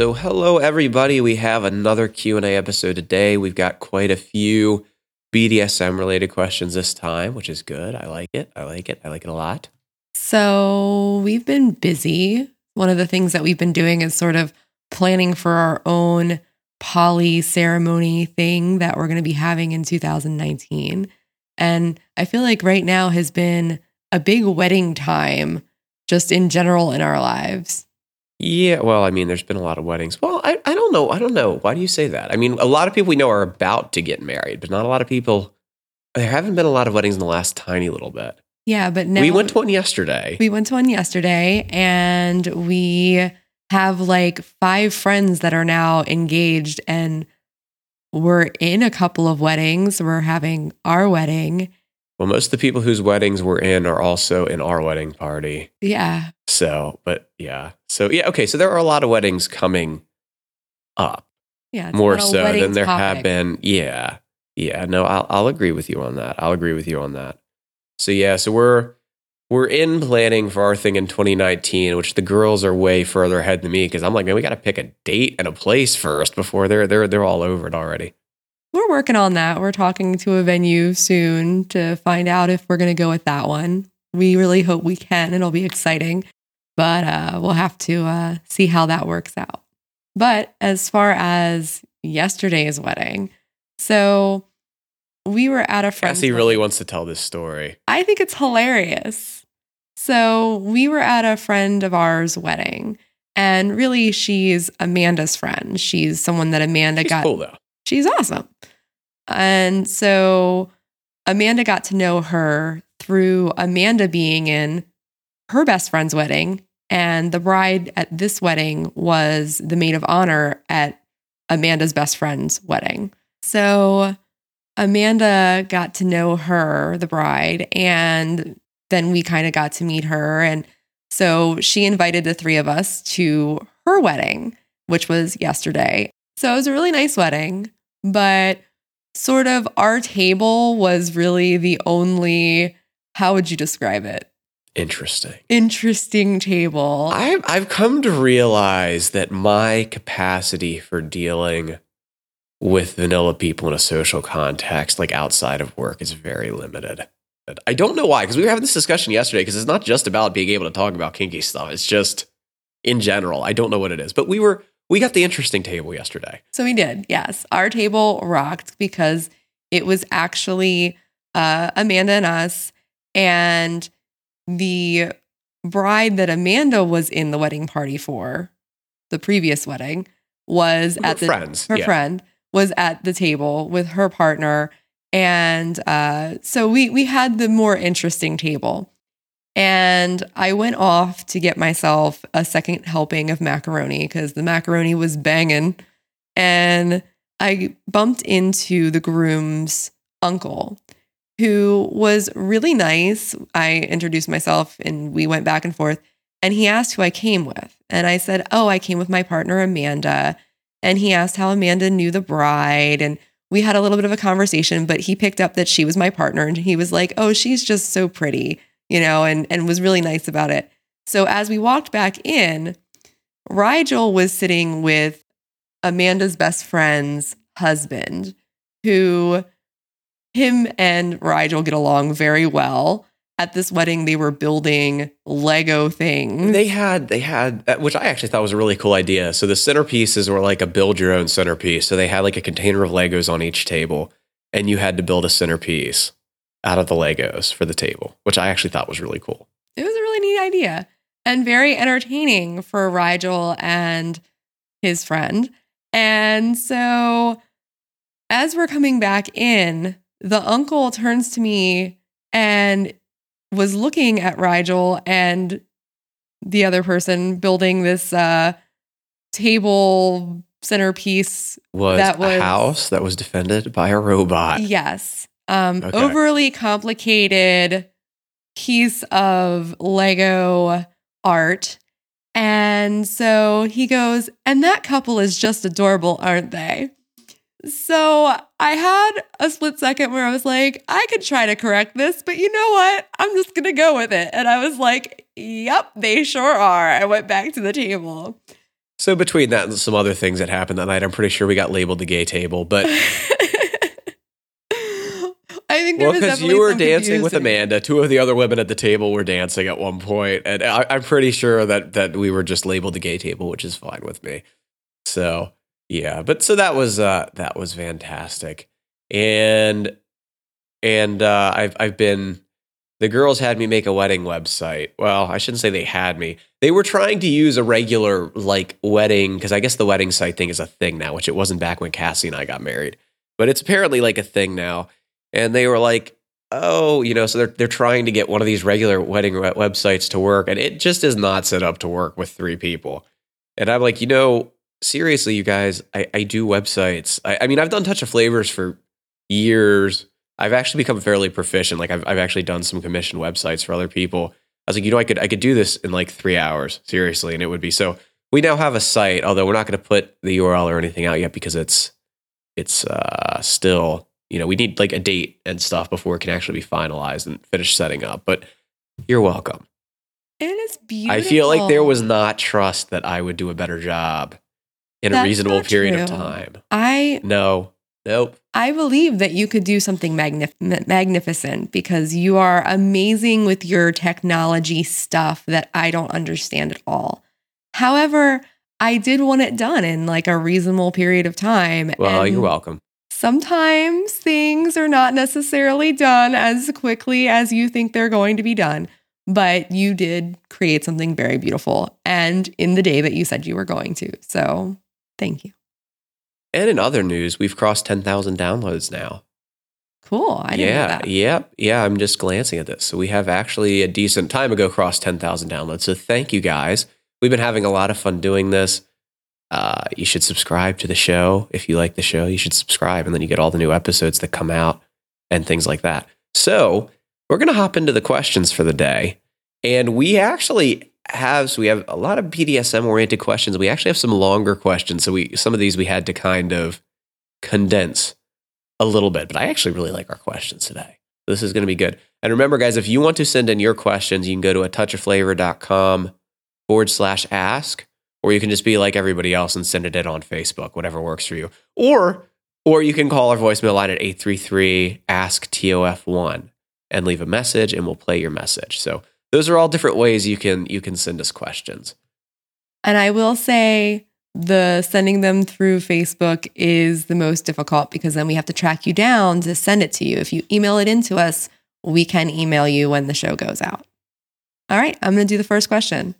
So, hello everybody. We have another Q&A episode today. We've got quite a few BDSM related questions this time, which is good. I like it. I like it. I like it a lot. So, we've been busy. One of the things that we've been doing is sort of planning for our own poly ceremony thing that we're going to be having in 2019. And I feel like right now has been a big wedding time just in general in our lives. Yeah, well, I mean, there's been a lot of weddings. Well, I, I don't know. I don't know. Why do you say that? I mean, a lot of people we know are about to get married, but not a lot of people. There haven't been a lot of weddings in the last tiny little bit. Yeah, but now we went to one yesterday. We went to one yesterday and we have like five friends that are now engaged and we're in a couple of weddings. We're having our wedding. well, most of the people whose weddings we're in are also in our wedding party. Yeah. So, but yeah. So, yeah, okay. So there are a lot of weddings coming up. Yeah. more so than there have been. Yeah. Yeah. No, I'll, I'll agree with you on that. I'll agree with you on that. So yeah, so we're we're in planning for our thing in 2019, which the girls are way further ahead than me because I'm like, man, we got to pick a date and a place first before they're they're they're all over it already. We're working on that. We're talking to a venue soon to find out if we're going to go with that one. We really hope we can. It'll be exciting, but uh, we'll have to uh, see how that works out. But as far as yesterday's wedding, so we were at a friend's. Cassie really wedding. wants to tell this story. I think it's hilarious. So we were at a friend of ours' wedding, and really, she's Amanda's friend. She's someone that Amanda She's got cool though. she's awesome. And so Amanda got to know her through Amanda being in her best friend's wedding. And the bride at this wedding was the maid of honor at Amanda's best friend's wedding. So Amanda got to know her, the bride, and then we kind of got to meet her. And so she invited the three of us to her wedding, which was yesterday. So it was a really nice wedding, but sort of our table was really the only, how would you describe it? Interesting. Interesting table. I've I've come to realize that my capacity for dealing with vanilla people in a social context, like outside of work, is very limited. But I don't know why, because we were having this discussion yesterday. Because it's not just about being able to talk about kinky stuff; it's just in general. I don't know what it is, but we were we got the interesting table yesterday. So we did, yes. Our table rocked because it was actually uh, Amanda and us, and the bride that Amanda was in the wedding party for, the previous wedding, was Her at the friends, her yeah. friend was at the table with her partner, and uh, so we we had the more interesting table. And I went off to get myself a second helping of macaroni because the macaroni was banging. And I bumped into the groom's uncle, who was really nice. I introduced myself and we went back and forth. And he asked who I came with. And I said, Oh, I came with my partner, Amanda. And he asked how Amanda knew the bride. And we had a little bit of a conversation, but he picked up that she was my partner. And he was like, Oh, she's just so pretty, you know, and, and was really nice about it. So as we walked back in, Rigel was sitting with Amanda's best friend's husband, who him and Rigel get along very well. At this wedding, they were building Lego things. They had they had uh, which I actually thought was a really cool idea. So the centerpieces were like a build your own centerpiece. So they had like a container of Legos on each table, and you had to build a centerpiece. out of the Legos for the table, which I actually thought was really cool. It was a really neat idea and very entertaining for Rigel and his friend. And so as we're coming back in, the uncle turns to me and was looking at Rigel and the other person building this uh, table centerpiece Was, That was- a house that was defended by a robot. Yes. Um, Okay. Overly complicated piece of Lego art. And so he goes, and that couple is just adorable, aren't they? So I had a split second where I was like, I could try to correct this, but you know what? I'm just going to go with it. And I was like, yep, they sure are. I went back to the table. So between that and some other things that happened that night, I'm pretty sure we got labeled the gay table. But I think well, because you were dancing with. Amanda, two of the other women at the table were dancing at one point, and I, I'm pretty sure that that we were just labeled the gay table, which is fine with me. So yeah, but so that was uh that was fantastic, and and uh, I've I've been the girls had me make a wedding website. Well, I shouldn't say they had me. They were trying to use a regular like wedding because I guess the wedding site thing is a thing now, which it wasn't back when Cassie and I got married, but it's apparently like a thing now. And they were like, "Oh, you know," so they're they're trying to get one of these regular wedding we- websites to work, and it just is not set up to work with three people. And I'm like, you know, seriously, you guys, I, I do websites. I, I mean, I've done Touch of Flavors for years. I've actually become fairly proficient. Like I've I've actually done some commissioned websites for other people. I was like, you know, I could I could do this in like three hours, seriously, and it would be so. We now have a site, although we're not going to put the URL or anything out yet because it's it's uh, still you know we need like a date and stuff before it can actually be finalized and finished setting up. But you're welcome. It is beautiful. I feel like there was not trust that I would do a better job in a reasonable period of time. I No, nope. I believe that you could do something magnif- magnificent because you are amazing with your technology stuff that I don't understand at all. However, I did want it done in like a reasonable period of time. Well, and you're welcome. Sometimes things are not necessarily done as quickly as you think they're going to be done, but you did create something very beautiful and in the day that you said you were going to. So, thank you. And in other news, we've crossed 10,000 downloads now. Cool. I didn't know yeah, that. yeah, yeah. I'm just glancing at this. So we have actually a decent time ago crossed 10,000 downloads. So thank you guys. We've been having a lot of fun doing this. Uh, you should subscribe to the show. If you like the show, you should subscribe, and then you get all the new episodes that come out and things like that. So we're going to hop into the questions for the day. And we actually have, so we have a lot of BDSM oriented questions. We actually have some longer questions. So we, some of these we had to kind of condense a little bit, but I actually really like our questions today. This is going to be good. And remember, guys, if you want to send in your questions, you can go to a touchofflavor.com forward slash ask, or you can just be like everybody else and send it in on Facebook, whatever works for you. Or, or you can call our voicemail line at 833 ask TOF1 and leave a message and we'll play your message. So those are all different ways you can, you can send us questions. And I will say the sending them through Facebook is the most difficult because then we have to track you down to send it to you. If you email it into us, we can email you when the show goes out. All right, I'm going to do the first question.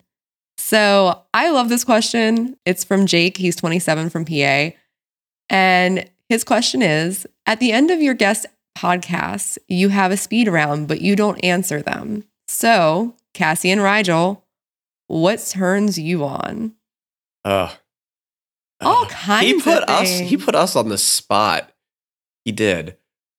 So I love this question. It's from Jake. He's 27 from PA. And his question is At the end of your guest podcasts, you have a speed round, but you don't answer them. So, Cassie and Rigel, what turns you on? Ugh. All kinds he put of us he put us on the spot. He did.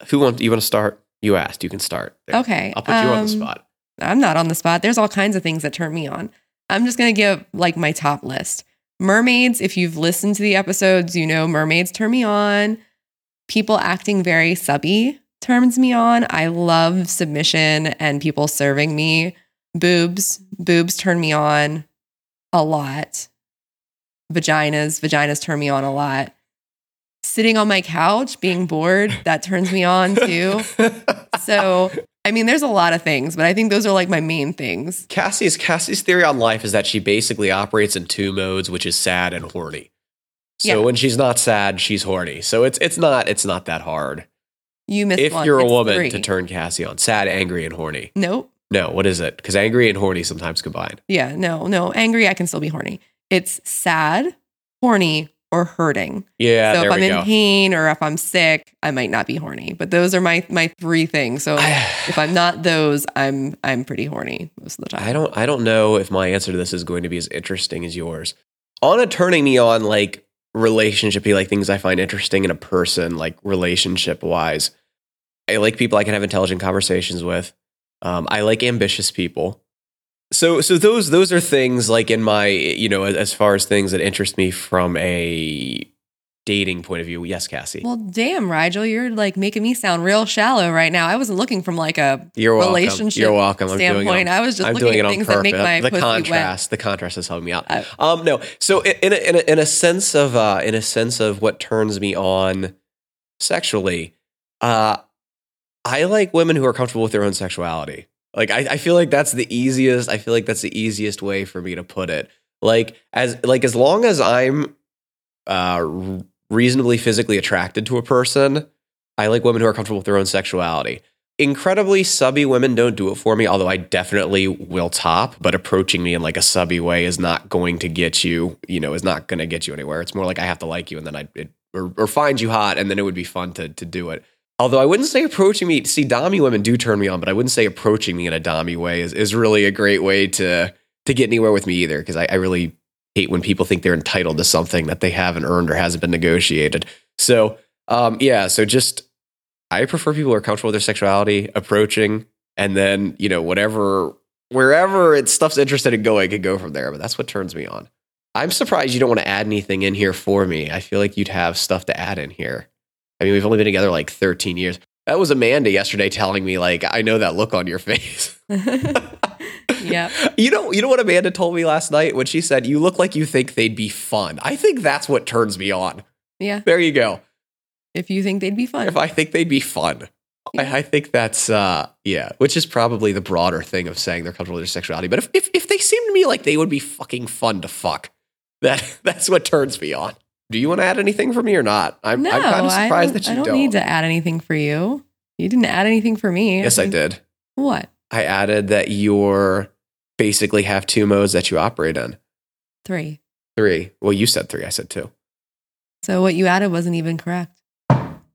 Who want you want to start? You asked. You can start. There. Okay. I'll put you on the um, spot. I'm not on the spot. There's all kinds of things that turn me on. I'm just going to give like my top list. Mermaids, if you've listened to the episodes, you know mermaids turn me on. People acting very subby turns me on. I love submission and people serving me. Boobs, boobs turn me on a lot. Vaginas, vaginas turn me on a lot. Sitting on my couch, being bored, that turns me on too. So, I mean, there's a lot of things, but I think those are like my main things. Cassie's Cassie's theory on life is that she basically operates in two modes, which is sad and horny. So Yeah. when she's not sad, she's horny. So it's it's not it's not that hard. You missed if one. you're a It's woman three. to turn Cassie on, sad, angry, and horny. Nope. No, what is it? Because angry and horny sometimes combine. Yeah, no, no. Angry, I can still be horny. It's sad, horny, or hurting. Yeah, so if I'm in go. pain or if I'm sick, I might not be horny. But those are my my three things. So if I'm not those, I'm I'm pretty horny most of the time. I don't I don't know if my answer to this is going to be as interesting as yours. Anna turning me on like relationshipy, like things I find interesting in a person, like relationship wise. I like people I can have intelligent conversations with. Um, I like ambitious people. So so those those are things like in my you know as far as things that interest me from a dating point of view. Yes, Cassie. Well, damn, Rigel, you're like making me sound real shallow right now. I wasn't looking from like a You're welcome. relationship You're welcome. I'm doing it standpoint. I was just I'm looking doing at it on things that make purpose. my the contrast. The contrast is helping me out. Uh, um, no. So in a, in a, in a sense of uh, in a sense of what turns me on sexually, uh, I like women who are comfortable with their own sexuality. Like I, I feel like that's the easiest. I feel like that's the easiest way for me to put it. Like as like as long as I'm uh, reasonably physically attracted to a person, I like women who are comfortable with their own sexuality. Incredibly subby women don't do it for me, although I definitely will top, but approaching me in like a subby way is not going to get you, you know, is not going to get you anywhere. It's more like I have to like you and then I, it, or, or find you hot and then it would be fun to, to do it. Although I wouldn't say approaching me, see, Dommy women do turn me on, but I wouldn't say approaching me in a Dommy way is, is really a great way to, to get anywhere with me either. Cause I, I really hate when people think they're entitled to something that they haven't earned or hasn't been negotiated. So, um, yeah, so just I prefer people who are comfortable with their sexuality, approaching, and then you know whatever wherever it stuff's interested in going can go from there. But that's what turns me on. I'm surprised you don't want to add anything in here for me. I feel like you'd have stuff to add in here. I mean, we've only been together like 13 years. That was Amanda yesterday telling me like, I know that look on your face. yeah. You know, you know what Amanda told me last night when she said, "You look like you think they'd be fun." I think that's what turns me on. Yeah. There you go. If you think they'd be fun. If I think they'd be fun, I, I think that's uh, yeah, which is probably the broader thing of saying they're comfortable with their sexuality. But if, if if they seem to me like they would be fucking fun to fuck, that that's what turns me on. Do you want to add anything for me or not? I'm, no, I'm kind of surprised that you I don't, don't. need to add anything for you. You didn't add anything for me. yes, I think- did. What? I added that you're basically have two modes that you operate in. Three. Three. Well, you said three. I said two. So what you added wasn't even correct.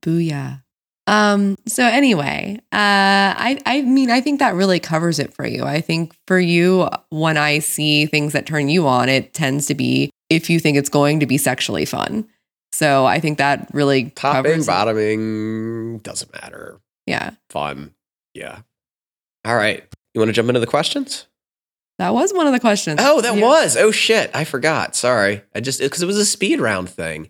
Booyah. Um, so anyway, uh, I, I mean, I think that really covers it for you. I think for you, when I see things that turn you on, it tends to be if you think it's going to be sexually fun. So I think that really Topping, covers it. bottoming doesn't matter. Yeah, Fun. Yeah. All right. You want to jump into the questions? that was one of the questions. Oh, that Yeah. was. Oh shit, I forgot. Sorry. I just because it was a speed round thing.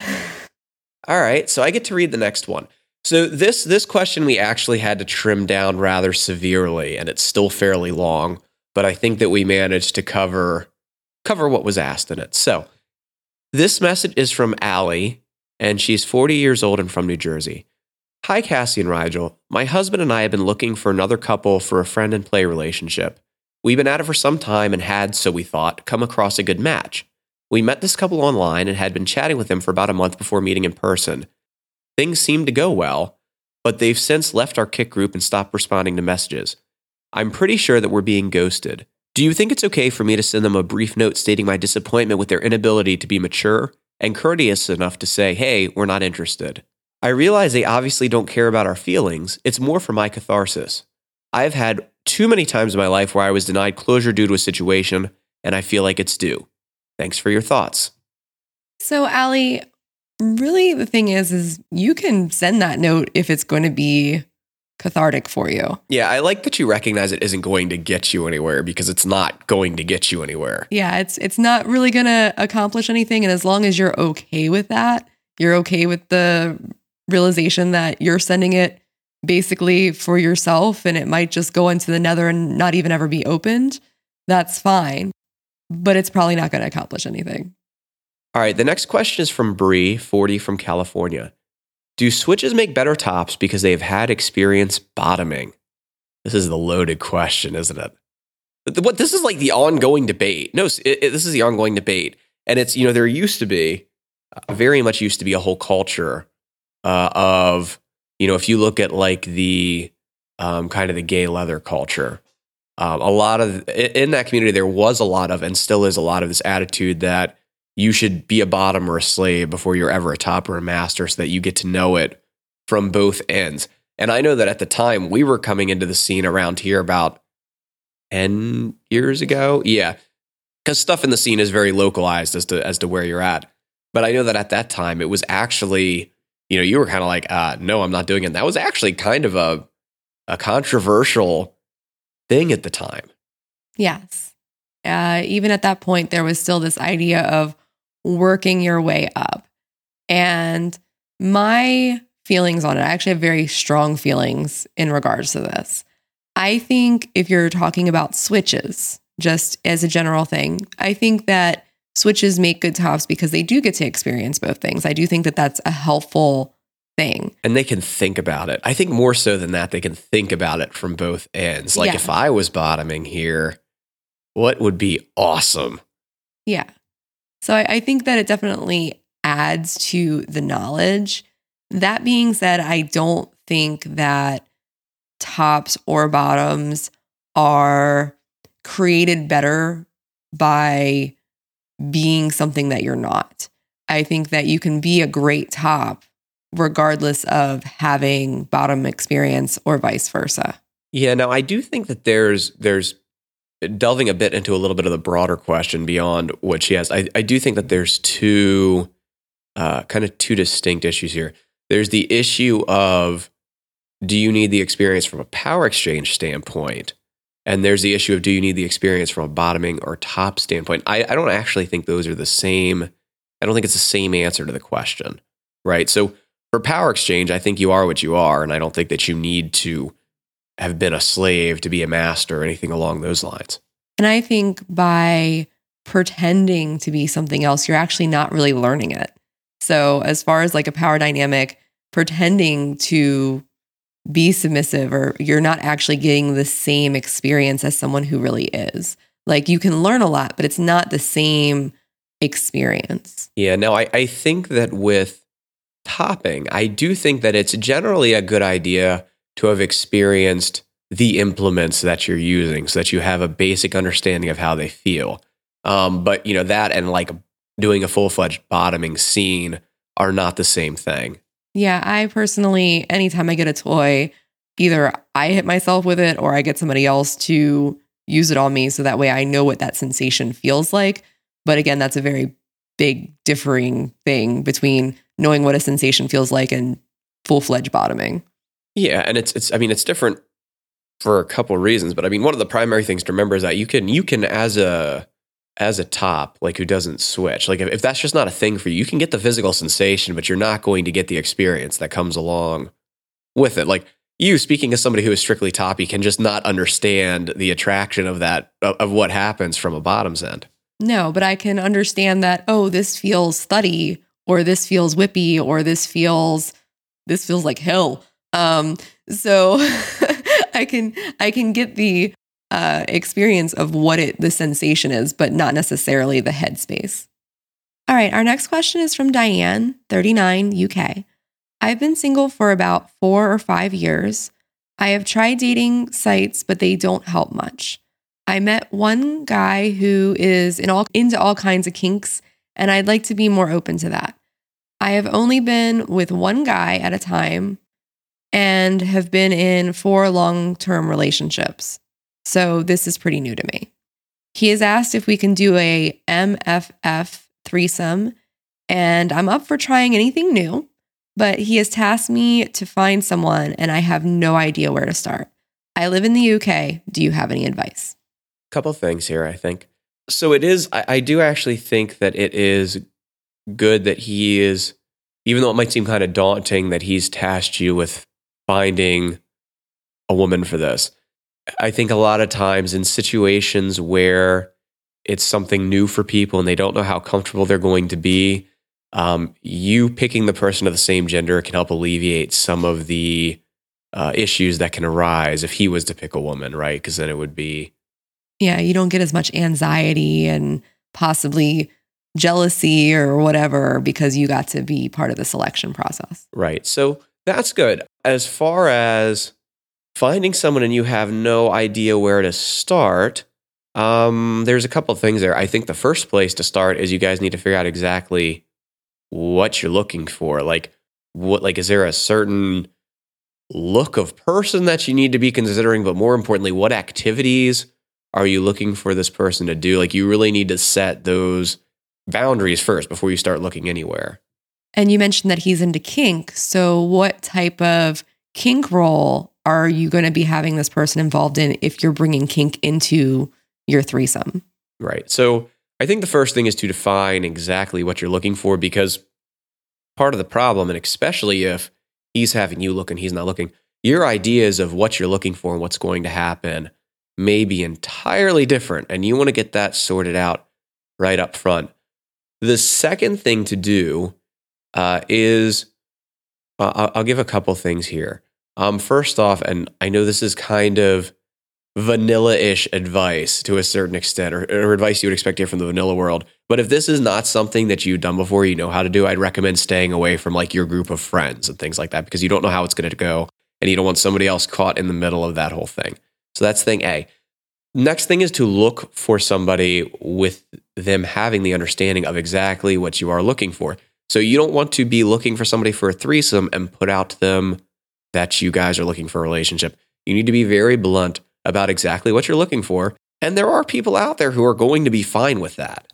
All right, so I get to read the next one. So this this question we actually had to trim down rather severely and it's still fairly long, but I think that we managed to cover cover what was asked in it. So, this message is from Allie and she's 40 years old and from New Jersey. Hi Cassie and Rigel. My husband and I have been looking for another couple for a friend and play relationship. We've been at it for some time and had, so we thought, come across a good match. We met this couple online and had been chatting with them for about a month before meeting in person. Things seemed to go well, but they've since left our Kik group and stopped responding to messages. I'm pretty sure that we're being ghosted. Do you think it's okay for me to send them a brief note stating my disappointment with their inability to be mature and courteous enough to say, hey, we're not interested? I realize they obviously don't care about our feelings, it's more for my catharsis. I've had too many times in my life where I was denied closure due to a situation, and I feel like it's due. Thanks for your thoughts. So, Allie, really the thing is, is you can send that note if it's going to be cathartic for you. Yeah, I like that you recognize it isn't going to get you anywhere because it's not going to get you anywhere. Yeah, it's it's not really going to accomplish anything and as long as you're okay with that, you're okay with the realization that you're sending it basically for yourself and it might just go into the nether and not even ever be opened, that's fine. But it's probably not going to accomplish anything. All right, the next question is from Bree, 40 from California. Do switches make better tops because they have had experience bottoming? This is the loaded question, isn't it? What this is like the ongoing debate. No, it, it- this is the ongoing debate, and it's you know there used to be, uh, very much used to be a whole culture uh, of you know, if you look at like the um, kind of the gay leather culture, um, a lot of in that community there was a lot of and still is a lot of this attitude that you should be a bottom or a slave before you're ever a top or a master, so that you get to know it from both ends. And I know that at the time we were coming into the scene around here about 10 years ago. Yeah. Because stuff in the scene is very localized as to as to where you're at. But I know that at that time it was actually, you know, you were kind of like, uh, no, I'm not doing it. That was actually kind of a a controversial thing at the time. Yes. Uh, even at that point, there was still this idea of working your way up. And my feelings on it, I actually have very strong feelings in regards to this. I think if you're talking about switches, just as a general thing, I think that switches make good tops because they do get to experience both things. I do think that that's a helpful thing. And they can think about it. I think more so than that, they can think about it from both ends. Like Yeah. if I was bottoming here, what would be awesome? Yeah. So I, I think that it definitely adds to the knowledge. That being said, I don't think that tops or bottoms are created better by being something that you're not. I think that you can be a great top regardless of having bottom experience or vice versa. Yeah, now I do think that there's there's delving a bit into a little bit of the broader question beyond what she has. I, I do think that there's two uh, kind of two distinct issues here. There's the issue of do you need the experience from a power exchange standpoint? And there's the issue of do you need the experience from a bottoming or top standpoint? I, I don't actually think those are the same. I don't think it's the same answer to the question, right? So for power exchange, I think you are what you are, and I don't think that you need to have been a slave to be a master or anything along those lines. And I think by pretending to be something else, you're actually not really learning it. So, as far as like a power dynamic, pretending to be submissive or you're not actually getting the same experience as someone who really is. Like you can learn a lot, but it's not the same experience. Yeah, now I, I think that with topping, I do think that it's generally a good idea to have experienced the implements that you're using so that you have a basic understanding of how they feel. Um, but you know, that and like doing a full fledged bottoming scene are not the same thing. Yeah, I personally, anytime I get a toy, either I hit myself with it or I get somebody else to use it on me so that way I know what that sensation feels like. But again, that's a very big differing thing between knowing what a sensation feels like and full fledged bottoming. Yeah, and it's it's I mean it's different for a couple of reasons, but I mean one of the primary things to remember is that you can you can as a as a top like who doesn't switch. Like if, if that's just not a thing for you you can get the physical sensation but you're not going to get the experience that comes along with it. Like you speaking as somebody who is strictly toppy can just not understand the attraction of that of, of what happens from a bottom's end. No, but I can understand that, oh, this feels thuddy or this feels whippy or this feels this feels like hell. Um, so I can I can get the uh, experience of what it the sensation is, but not necessarily the headspace. All right, our next question is from Diane, 39, UK. I've been single for about four or five years. I have tried dating sites, but they don't help much. I met one guy who is in all into all kinds of kinks, and I'd like to be more open to that. I have only been with one guy at a time and have been in four long-term relationships. So this is pretty new to me. He has asked if we can do a MFF threesome, and I'm up for trying anything new, but he has tasked me to find someone and I have no idea where to start. I live in the UK. Do you have any advice? couple things here i think so it is I, I do actually think that it is good that he is even though it might seem kind of daunting that he's tasked you with finding a woman for this i think a lot of times in situations where it's something new for people and they don't know how comfortable they're going to be um, you picking the person of the same gender can help alleviate some of the uh, issues that can arise if he was to pick a woman right because then it would be Yeah, you don't get as much anxiety and possibly jealousy or whatever because you got to be part of the selection process. Right. So that's good. As far as finding someone and you have no idea where to start, um, there's a couple of things there. I think the first place to start is you guys need to figure out exactly what you're looking for. Like, what, like, is there a certain look of person that you need to be considering? But more importantly, what activities are you looking for this person to do? Like, you really need to set those boundaries first before you start looking anywhere. And you mentioned that he's into kink. So, what type of kink role are you going to be having this person involved in if you're bringing kink into your threesome? Right. So, I think the first thing is to define exactly what you're looking for because part of the problem, and especially if he's having you look and he's not looking, your ideas of what you're looking for and what's going to happen may be entirely different. And you want to get that sorted out right up front. The second thing to do uh, is uh, I'll, I'll give a couple things here. Um, first off, and I know this is kind of vanilla ish advice to a certain extent, or, or, advice you would expect here from the vanilla world. But if this is not something that you've done before, you know how to do, I'd recommend staying away from like your group of friends and things like that because you don't know how it's going to go and you don't want somebody else caught in the middle of that whole thing. So that's thing A. Next thing is to look for somebody with them having the understanding of exactly what you are looking for. So you don't want to be looking for somebody for a threesome and put out to them that you guys are looking for a relationship. You need to be very blunt about exactly what you're looking for. And there are people out there who are going to be fine with that.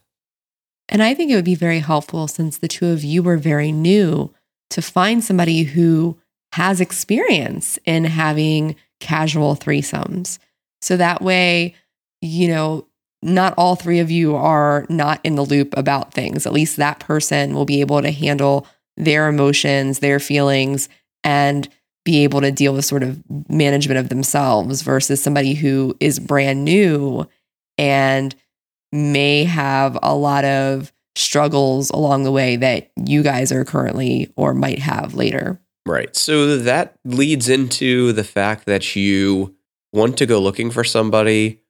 And I think it would be very helpful since the two of you were very new to find somebody who has experience in having casual threesomes. So that way, you know, not all three of you are not in the loop about things. At least that person will be able to handle their emotions, their feelings, and be able to deal with sort of management of themselves versus somebody who is brand new and may have a lot of struggles along the way that you guys are currently or might have later. Right. So that leads into the fact that you want to go looking for somebody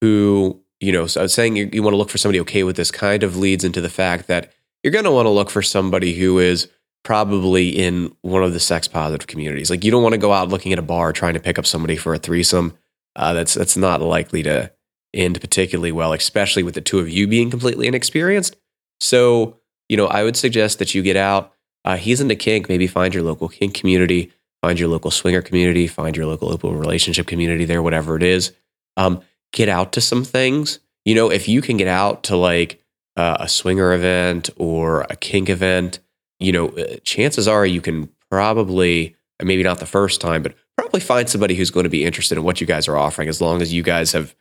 who you know, so I was saying you, you want to look for somebody okay with this kind of leads into the fact that you're going to want to look for somebody who is probably in one of the sex positive communities. Like you don't want to go out looking at a bar trying to pick up somebody for a threesome. Uh, that's that's not likely to end particularly well, especially with the two of you being completely inexperienced. So, you know, I would suggest that you get out. Uh, he's into kink. Maybe find your local kink community, find your local swinger community, find your local open relationship community there, whatever it is. Um, get out to some things. You know, if you can get out to like uh, a swinger event or a kink event, you know, uh, chances are you can probably, maybe not the first time, but probably find somebody who's going to be interested in what you guys are offering as long as you guys have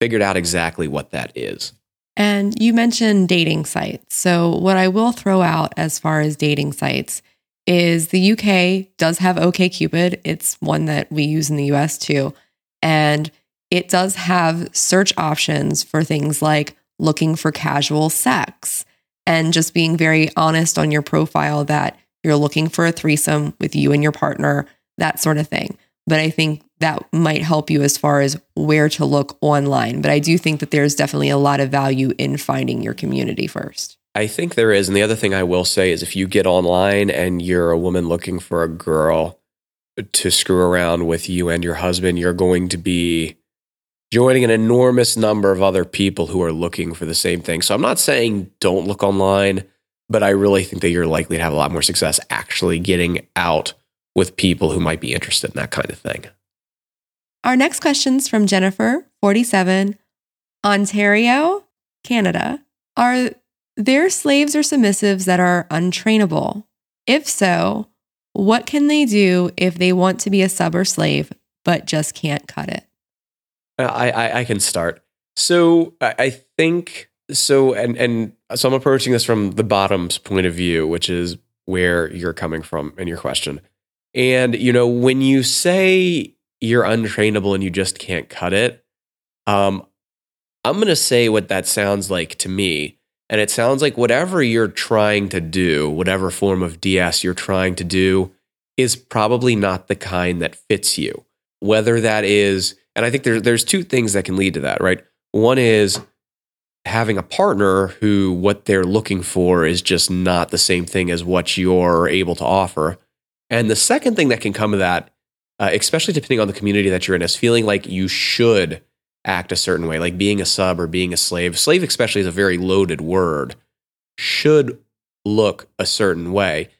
figured out exactly what that is. And you mentioned dating sites. So, what I will throw out as far as dating sites is the UK does have OKCupid. It's one that we use in the US too. And it does have search options for things like looking for casual sex and just being very honest on your profile that you're looking for a threesome with you and your partner, that sort of thing. But I think that might help you as far as where to look online. But I do think that there's definitely a lot of value in finding your community first. I think there is. And the other thing I will say is if you get online and you're a woman looking for a girl to screw around with you and your husband, you're going to be joining an enormous number of other people who are looking for the same thing. So I'm not saying don't look online, but I really think that you're likely to have a lot more success actually getting out with people who might be interested in that kind of thing. Our next question's from Jennifer, 47, Ontario, Canada. Are there slaves or submissives that are untrainable? If so, what can they do if they want to be a sub or slave but just can't cut it? Uh, I, I, I can start. So I, I think so, and and so I'm approaching this from the bottom's point of view, which is where you're coming from in your question. And you know, when you say you're untrainable and you just can't cut it, um, I'm to say what that sounds like to me. And it sounds like whatever you're trying to do, whatever form of DS you're trying to do, is probably not the kind that fits you. Whether that is and I think there's there's two things that can lead to that, right? One is having a partner who what they're looking for is just not the same thing as what you're able to offer. And the second thing that can come of that, uh, especially depending on the community that you're in, is feeling like you should act a certain way, like being a sub or being a slave. Slave, especially, is a very loaded word, should look a certain way.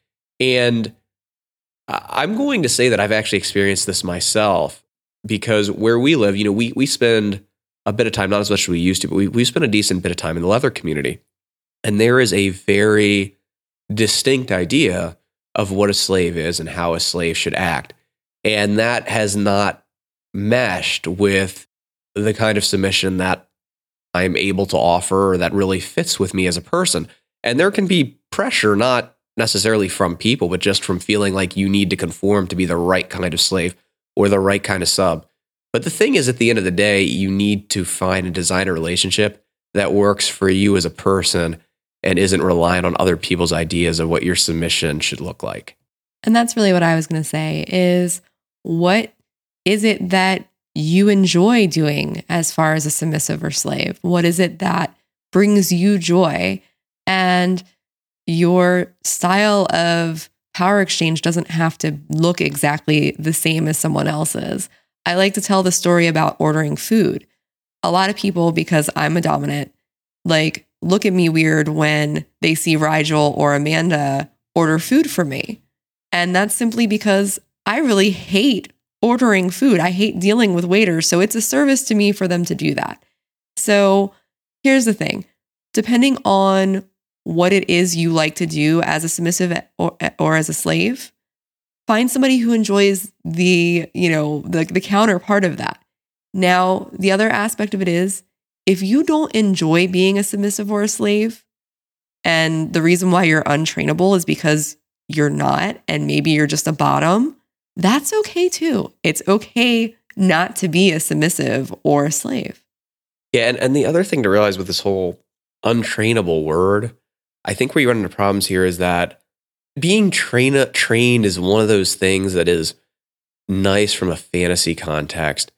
And I'm going to say that I've actually experienced this myself because where we live, you know, we, we spend a bit of time, not as much as we used to, but we, we spend a decent bit of time in the leather community. And there is a very distinct idea of what a slave is and how a slave should act. And that has not meshed with the kind of submission that I'm able to offer that really fits with me as a person. And there can be pressure, not necessarily from people, but just from feeling like you need to conform to be the right kind of slave or the right kind of sub. But the thing is, at the end of the day, you need to find and design a relationship that works for you as a person and isn't reliant on other people's ideas of what your submission should look like. And that's really what I was going to say is what is it that you enjoy doing as far as a submissive or slave? What is it that brings you joy? And your style of power exchange doesn't have to look exactly the same as someone else's. I like to tell the story about ordering food. A lot of people, because I'm a dominant, like look at me weird when they see Rigel or Amanda order food for me. And that's simply because I really hate ordering food. I hate dealing with waiters. So it's a service to me for them to do that. So here's the thing depending on what it is you like to do as a submissive or, or as a slave find somebody who enjoys the you know the, the counterpart of that. Now the other aspect of it is if you don't enjoy being a submissive or a slave and the reason why you're untrainable is because you're not and maybe you're just a bottom that's okay too. It's okay not to be a submissive or a slave. Yeah and, and the other thing to realize with this whole untrainable word I think where you run into problems here is that being train- trained is one of those things that is nice from a fantasy context,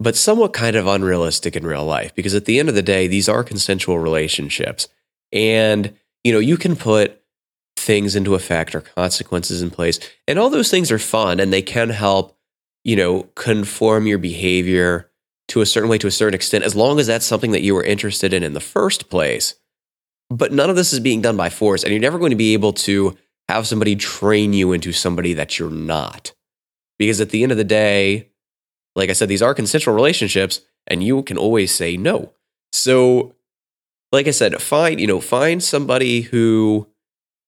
but somewhat kind of unrealistic in real life because at the end of the day, these are consensual relationships. And, you know, you can put things into effect or consequences in place. And all those things are fun and they can help, you know, conform your behavior to a certain way to a certain extent, as long as that's something that you were interested in in the first place. But none of this is being done by force, and you're never going to be able to have somebody train you into somebody that you're not. Because at the end of the day, like I said, these are consensual relationships, and you can always say no. So, like I said, find you know find somebody who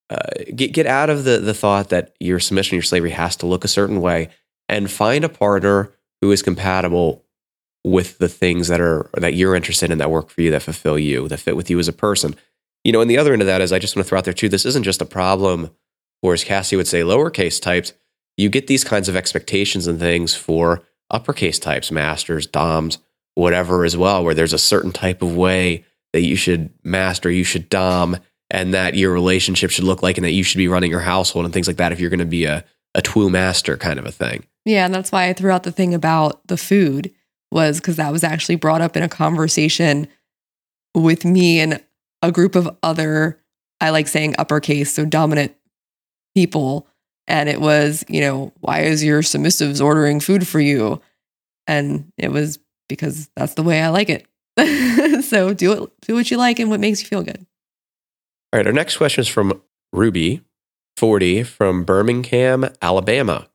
uh, get get out of the the thought that your submission, your slavery has to look a certain way, and find a partner who is compatible with the things that are that you're interested in that work for you, that fulfill you, that fit with you as a person you know, and the other end of that is I just want to throw out there too, this isn't just a problem or as Cassie would say, lowercase types. You get these kinds of expectations and things for uppercase types, masters, doms, whatever as well, where there's a certain type of way that you should master, you should dom, and that your relationship should look like, and that you should be running your household and things like that if you're going to be a, a TWU master kind of a thing. Yeah, and that's why I threw out the thing about the food was because that was actually brought up in a conversation with me and a group of other, I like saying uppercase, so dominant people. And it was, you know, why is your submissives ordering food for you? And it was because that's the way I like it. so do it, do what you like and what makes you feel good. All right. Our next question is from Ruby, 40, from Birmingham, Alabama.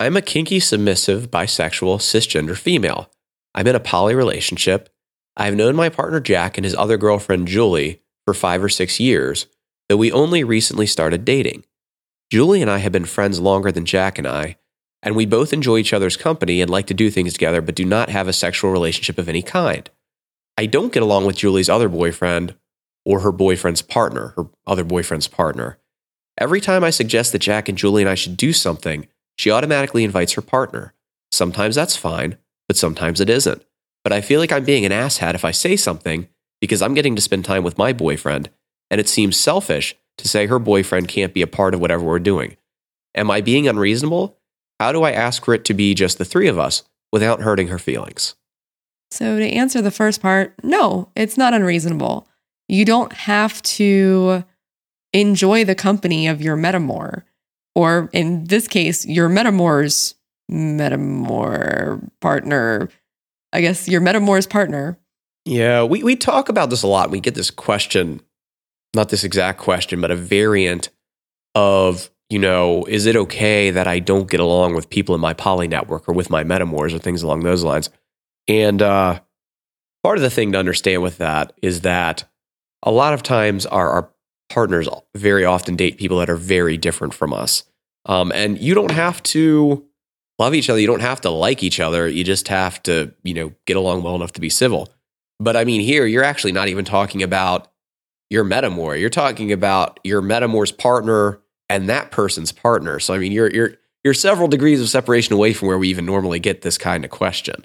I'm a kinky, submissive, bisexual, cisgender female. I'm in a poly relationship I've known my partner Jack and his other girlfriend Julie for five or six years, though we only recently started dating. Julie and I have been friends longer than Jack and I, and we both enjoy each other's company and like to do things together, but do not have a sexual relationship of any kind. I don't get along with Julie's other boyfriend or her boyfriend's partner, her other boyfriend's partner. Every time I suggest that Jack and Julie and I should do something, she automatically invites her partner. Sometimes that's fine, but sometimes it isn't but I feel like I'm being an asshat if I say something because I'm getting to spend time with my boyfriend, and it seems selfish to say her boyfriend can't be a part of whatever we're doing. Am I being unreasonable? How do I ask for it to be just the three of us without hurting her feelings? So, to answer the first part, no, it's not unreasonable. You don't have to enjoy the company of your metamour. or in this case, your metamour's metamor partner. I guess your metamour's partner. Yeah, we, we talk about this a lot. We get this question, not this exact question, but a variant of, you know, is it okay that I don't get along with people in my poly network or with my metamours or things along those lines? And uh, part of the thing to understand with that is that a lot of times our, our partners very often date people that are very different from us. Um, and you don't have to love each other. You don't have to like each other. You just have to, you know, get along well enough to be civil. But I mean, here you're actually not even talking about your metamour. You're talking about your metamour's partner and that person's partner. So I mean, you're you're you're several degrees of separation away from where we even normally get this kind of question.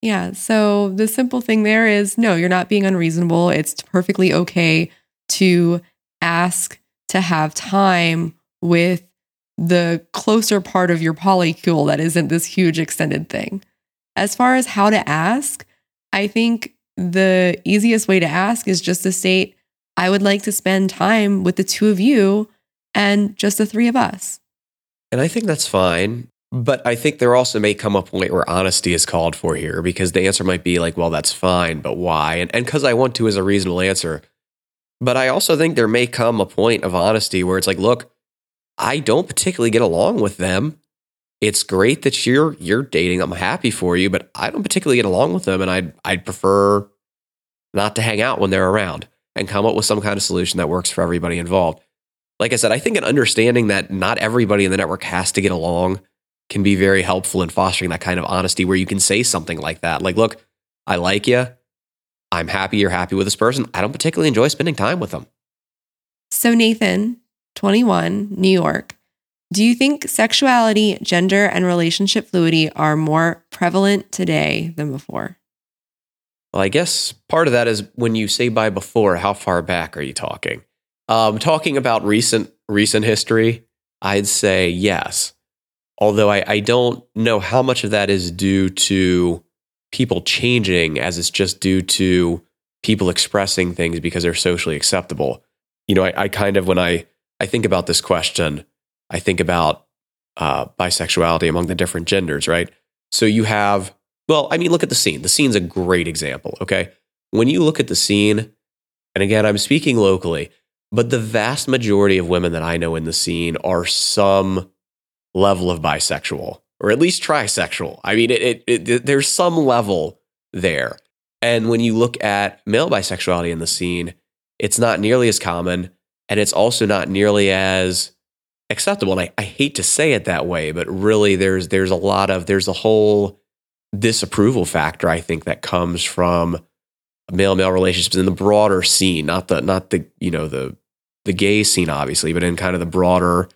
Yeah. So the simple thing there is no, you're not being unreasonable. It's perfectly okay to ask to have time with the closer part of your polycule that isn't this huge extended thing. As far as how to ask, I think the easiest way to ask is just to state, I would like to spend time with the two of you and just the three of us. And I think that's fine. But I think there also may come a point where honesty is called for here because the answer might be like, well, that's fine, but why? And and because I want to is a reasonable answer. But I also think there may come a point of honesty where it's like, look, I don't particularly get along with them. It's great that you're you're dating. I'm happy for you, but I don't particularly get along with them and I'd I'd prefer not to hang out when they're around and come up with some kind of solution that works for everybody involved. Like I said, I think an understanding that not everybody in the network has to get along can be very helpful in fostering that kind of honesty where you can say something like that. Like, look, I like you. I'm happy you're happy with this person. I don't particularly enjoy spending time with them. So, Nathan, 21, New York, do you think sexuality, gender, and relationship fluidity are more prevalent today than before? Well, I guess part of that is when you say by before, how far back are you talking? Um, talking about recent recent history, I'd say yes although I, I don't know how much of that is due to people changing as it's just due to people expressing things because they're socially acceptable. You know, I, I kind of, when I, I think about this question, I think about uh, bisexuality among the different genders, right? So you have, well, I mean, look at the scene. The scene's a great example, okay? When you look at the scene, and again, I'm speaking locally, but the vast majority of women that I know in the scene are some level of bisexual or at least trisexual. I mean, it, it, it, there's some level there. And when you look at male bisexuality in the scene, it's not nearly as common and it's also not nearly as acceptable. And I, I hate to say it that way, but really there's there's a lot of there's a whole disapproval factor, I think, that comes from male male relationships in the broader scene, not the not the, you know, the the gay scene, obviously, but in kind of the broader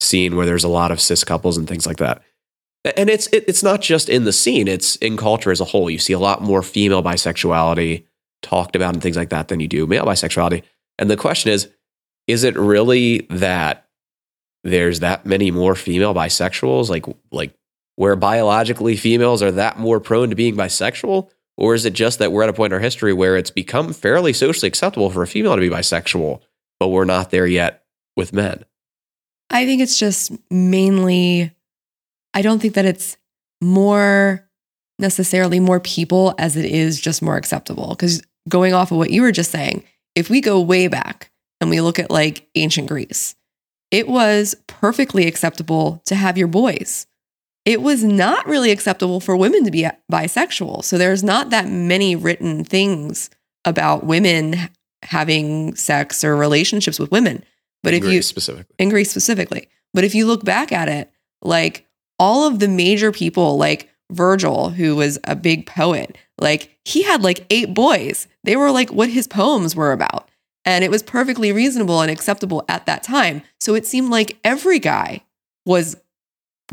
scene where there's a lot of cis couples and things like that. And it's it, it's not just in the scene; it's in culture as a whole. You see a lot more female bisexuality talked about and things like that than you do male bisexuality. And the question is, is it really that there's that many more female bisexuals, like like where biologically females are that more prone to being bisexual? Or is it just that we're at a point in our history where it's become fairly socially acceptable for a female to be bisexual, but we're not there yet with men? I think it's just mainly, I don't think that it's more necessarily more people as it is just more acceptable. Because going off of what you were just saying, if we go way back and we look at like ancient Greece, it was perfectly acceptable to have your boys. It was not really acceptable for women to be bisexual. So there's not that many written things about women having sex or relationships with women. But if Greece you specifically, in Greece specifically, but if you look back at it, like all of the major people, like Virgil, who was a big poet, like he had like eight boys. They were like what his poems were about. And it was perfectly reasonable and acceptable at that time. So it seemed like every guy was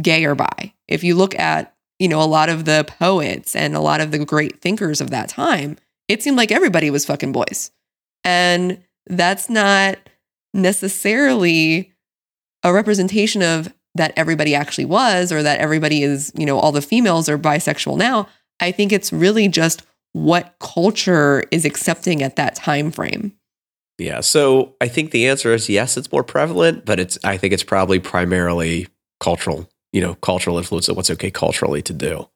gay or bi. If you look at, you know, a lot of the poets and a lot of the great thinkers of that time, it seemed like everybody was fucking boys. And that's not necessarily a representation of that everybody actually was or that everybody is, you know, all the females are bisexual now. I think it's really just what culture is accepting at that time frame. Yeah. So I think the answer is yes, it's more prevalent, but it's I think it's probably primarily cultural, you know, cultural influence of what's okay culturally to do.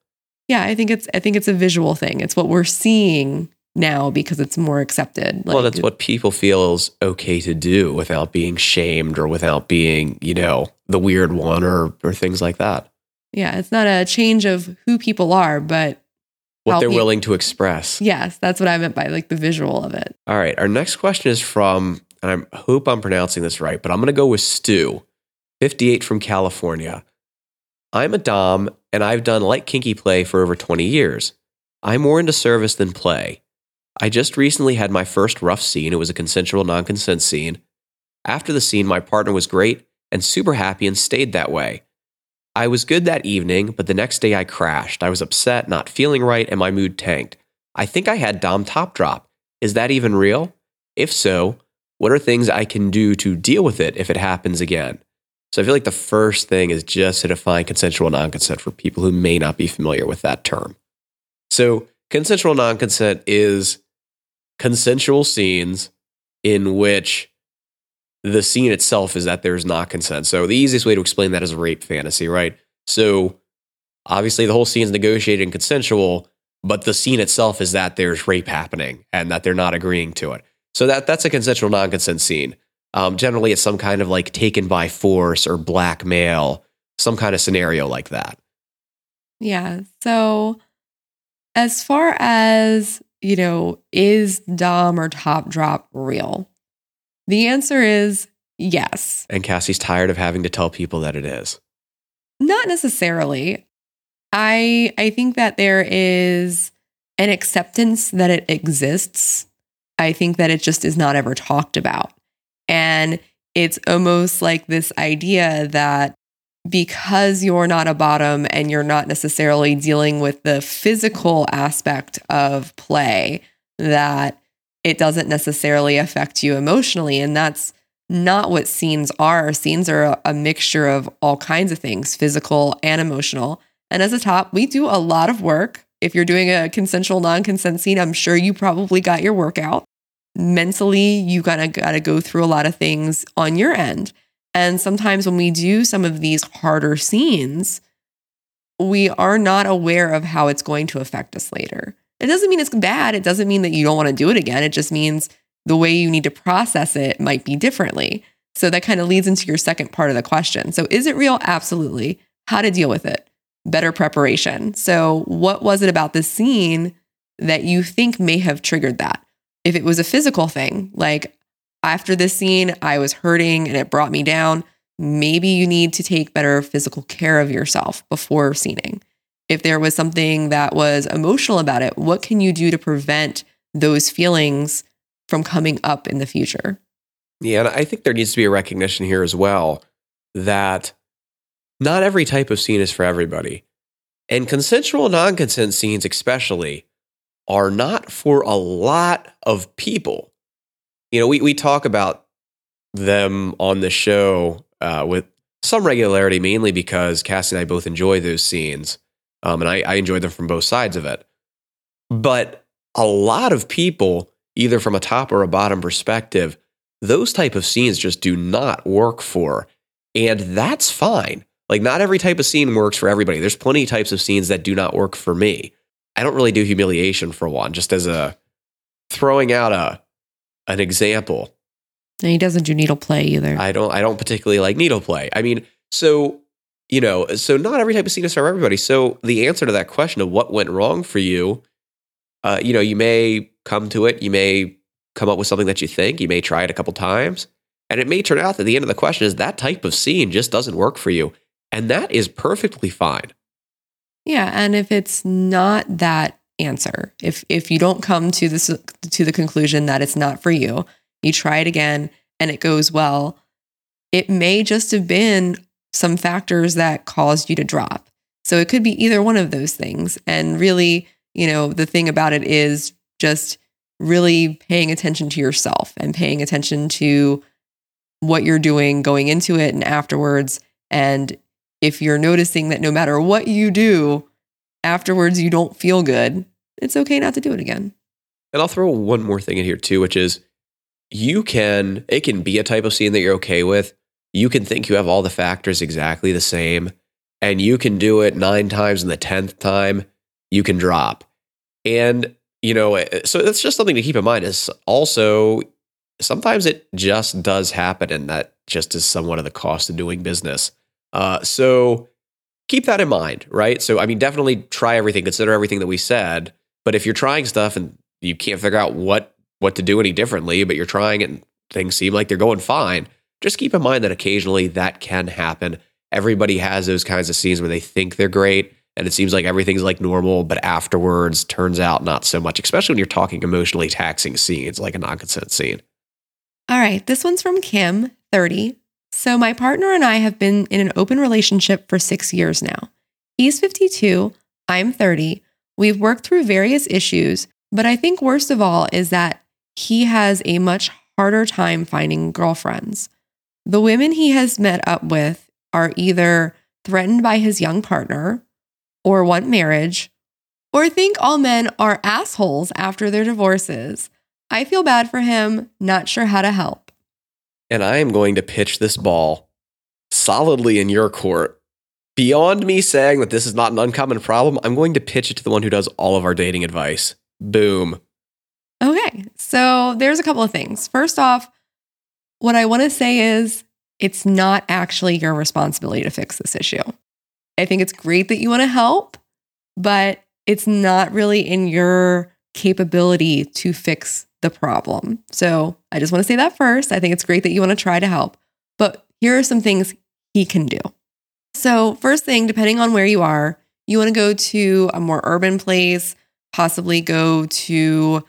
Yeah, I think it's I think it's a visual thing. It's what we're seeing now because it's more accepted. well, that's what people feel is okay to do without being shamed or without being, you know, the weird one or or things like that. Yeah, it's not a change of who people are, but What they're willing to express. Yes, that's what I meant by like the visual of it. All right. Our next question is from, and I hope I'm pronouncing this right, but I'm going to go with Stu, 58 from California. I'm a Dom and I've done light kinky play for over 20 years. I'm more into service than play. I just recently had my first rough scene. It was a consensual non consent scene. After the scene, my partner was great and super happy and stayed that way. I was good that evening, but the next day I crashed. I was upset, not feeling right, and my mood tanked. I think I had Dom top drop. Is that even real? If so, what are things I can do to deal with it if it happens again? So I feel like the first thing is just to define consensual non consent for people who may not be familiar with that term. So, consensual non consent is consensual scenes in which the scene itself is that there's not consent. So, the easiest way to explain that is rape fantasy, right? So, obviously, the whole scene is negotiated and consensual, but the scene itself is that there's rape happening and that they're not agreeing to it. So that that's a consensual non-consent scene. Um, generally, it's some kind of like taken by force or blackmail, some kind of scenario like that. Yeah. So as far as, you know, is Dom or Top Drop real? The answer is yes. And Cassie's tired of having to tell people that it is. Not necessarily. I I think that there is an acceptance that it exists. I think that it just is not ever talked about. And it's almost like this idea that because you're not a bottom and you're not necessarily dealing with the physical aspect of play, that it doesn't necessarily affect you emotionally. And that's not what scenes are. Scenes are a, a mixture of all kinds of things, physical and emotional. And as a top, we do a lot of work. If you're doing a consensual non consent scene, I'm sure you probably got your workout. Mentally, you gotta gotta go through a lot of things on your end. And sometimes when we do some of these harder scenes, we are not aware of how it's going to affect us later. It doesn't mean it's bad. It doesn't mean that you don't want to do it again. It just means the way you need to process it might be differently. So that kind of leads into your second part of the question. So is it real? Absolutely. How to deal with it? Better preparation. So what was it about this scene that you think may have triggered that? If it was a physical thing, like after this scene, I was hurting and it brought me down, maybe you need to take better physical care of yourself before scening. If there was something that was emotional about it, what can you do to prevent those feelings from coming up in the future? Yeah, and I think there needs to be a recognition here as well that not every type of scene is for everybody. And consensual non consent scenes, especially, are not for a lot of people. You know, we, we talk about them on the show uh, with some regularity, mainly because Cassie and I both enjoy those scenes. Um, and I, I enjoy them from both sides of it. But a lot of people, either from a top or a bottom perspective, those type of scenes just do not work for. And that's fine. Like, not every type of scene works for everybody. There's plenty of types of scenes that do not work for me. I don't really do humiliation for one, just as a throwing out a an example. And he doesn't do needle play either. I don't I don't particularly like needle play. I mean, so you know, so not every type of scene is for everybody. So the answer to that question of what went wrong for you, uh, you know, you may come to it, you may come up with something that you think, you may try it a couple times, and it may turn out that the end of the question is that type of scene just doesn't work for you. And that is perfectly fine. Yeah, and if it's not that answer, if if you don't come to this to the conclusion that it's not for you, you try it again and it goes well, it may just have been some factors that caused you to drop. So it could be either one of those things. And really, you know, the thing about it is just really paying attention to yourself and paying attention to what you're doing going into it and afterwards. And if you're noticing that no matter what you do, afterwards you don't feel good, it's okay not to do it again. And I'll throw one more thing in here too, which is you can, it can be a type of scene that you're okay with. You can think you have all the factors exactly the same, and you can do it nine times, and the 10th time, you can drop. And, you know, eh, so that's just something to keep in mind is also sometimes it just does happen, and that just is somewhat of the cost of doing business. Uh, so keep that in mind, right? So, I mean, definitely try everything, consider everything that we said. But if you're trying stuff and you can't figure out what what to do any differently, but you're trying and things seem like they're going fine, just keep in mind that occasionally that can happen. Everybody has those kinds of scenes where they think they're great and it seems like everything's like normal, but afterwards turns out not so much, especially when you're talking emotionally taxing scenes like a non consent scene. All right, this one's from Kim, 30. So, my partner and I have been in an open relationship for six years now. He's 52, I'm 30. We've worked through various issues, but I think worst of all is that he has a much harder time finding girlfriends. The women he has met up with are either threatened by his young partner, or want marriage, or think all men are assholes after their divorces. I feel bad for him, not sure how to help. And I am going to pitch this ball solidly in your court. Beyond me saying that this is not an uncommon problem, I'm going to pitch it to the one who does all of our dating advice. Boom. Okay, so there's a couple of things. First off, what I want to say is it's not actually your responsibility to fix this issue. I think it's great that you want to help, but it's not really in your capability to fix the problem. So I just want to say that first. I think it's great that you want to try to help, but here are some things he can do. So, first thing, depending on where you are, you want to go to a more urban place, possibly go to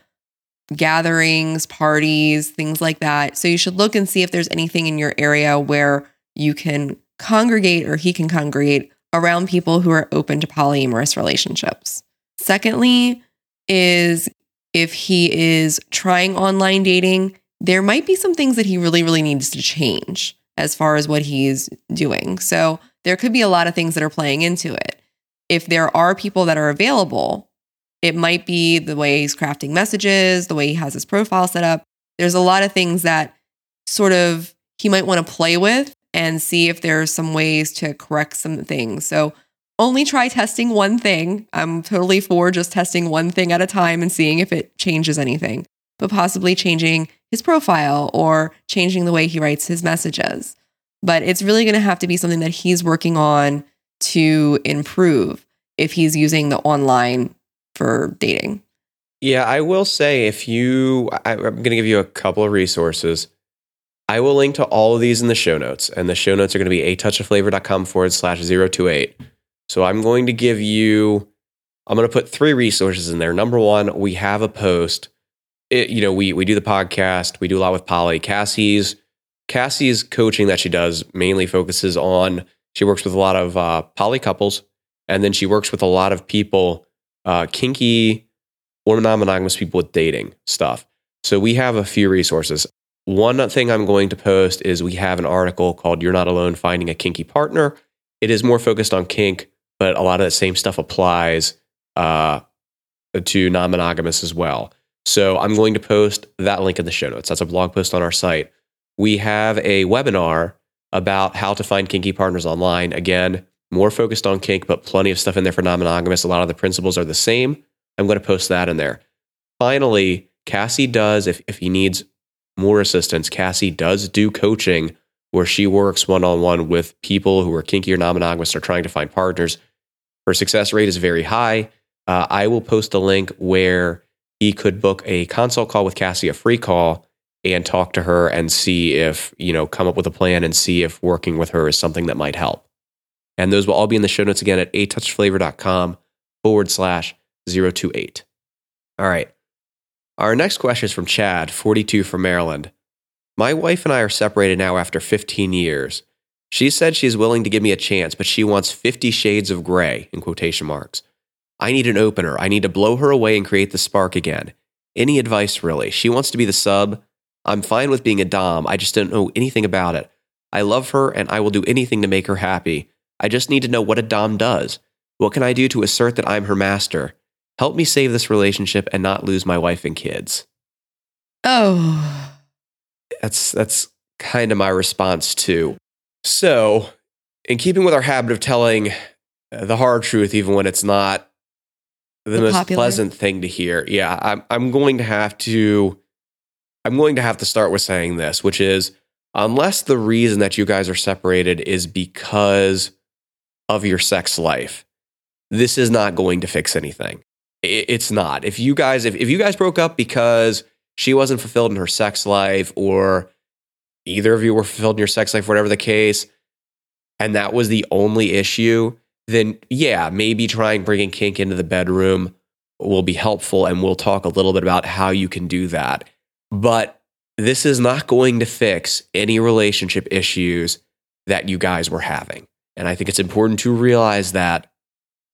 gatherings, parties, things like that. So you should look and see if there's anything in your area where you can congregate or he can congregate around people who are open to polyamorous relationships. Secondly, is if he is trying online dating, there might be some things that he really, really needs to change as far as what he's doing. So there could be a lot of things that are playing into it. If there are people that are available, it might be the way he's crafting messages, the way he has his profile set up. There's a lot of things that sort of he might want to play with and see if there are some ways to correct some things. So only try testing one thing. I'm totally for just testing one thing at a time and seeing if it changes anything, but possibly changing his profile or changing the way he writes his messages. But it's really going to have to be something that he's working on to improve if he's using the online for dating. Yeah, I will say if you, I, I'm going to give you a couple of resources. I will link to all of these in the show notes, and the show notes are going to be a touchofflavor.com forward slash 028. So I'm going to give you, I'm going to put three resources in there. Number one, we have a post. It, you know, we we do the podcast, we do a lot with poly. Cassie's Cassie's coaching that she does mainly focuses on. She works with a lot of uh, poly couples, and then she works with a lot of people, uh, kinky or non-monogamous people with dating stuff. So we have a few resources. One thing I'm going to post is we have an article called "You're Not Alone: Finding a Kinky Partner." It is more focused on kink, but a lot of the same stuff applies uh, to non monogamous as well. So I'm going to post that link in the show notes. That's a blog post on our site. We have a webinar about how to find kinky partners online. Again, more focused on kink, but plenty of stuff in there for non monogamous. A lot of the principles are the same. I'm going to post that in there. Finally, Cassie does, if, if he needs more assistance, Cassie does do coaching where she works one on one with people who are kinky or non monogamous or trying to find partners. Her success rate is very high. Uh, I will post a link where he could book a consult call with Cassie, a free call, and talk to her and see if, you know, come up with a plan and see if working with her is something that might help. And those will all be in the show notes again at atouchflavor.com forward slash 028. All right. Our next question is from Chad, 42 from Maryland. My wife and I are separated now after 15 years. She said she's willing to give me a chance, but she wants 50 shades of gray in quotation marks. I need an opener. I need to blow her away and create the spark again. Any advice, really? She wants to be the sub. I'm fine with being a Dom. I just don't know anything about it. I love her and I will do anything to make her happy. I just need to know what a Dom does. What can I do to assert that I'm her master? Help me save this relationship and not lose my wife and kids. Oh, that's that's kind of my response too. So, in keeping with our habit of telling uh, the hard truth, even when it's not the, The most popular. pleasant thing to hear, yeah, I'm I'm going to have to I'm going to have to start with saying this, which is unless the reason that you guys are separated is because of your sex life, this is not going to fix anything. It's not. If you guys if, if you guys broke up because she wasn't fulfilled in her sex life or either of you were fulfilled in your sex life, whatever the case, and that was the only issue, then yeah, maybe trying bringing kink into the bedroom will be helpful and we'll talk a little bit about how you can do that. But this is not going to fix any relationship issues that you guys were having. And I think it's important to realize that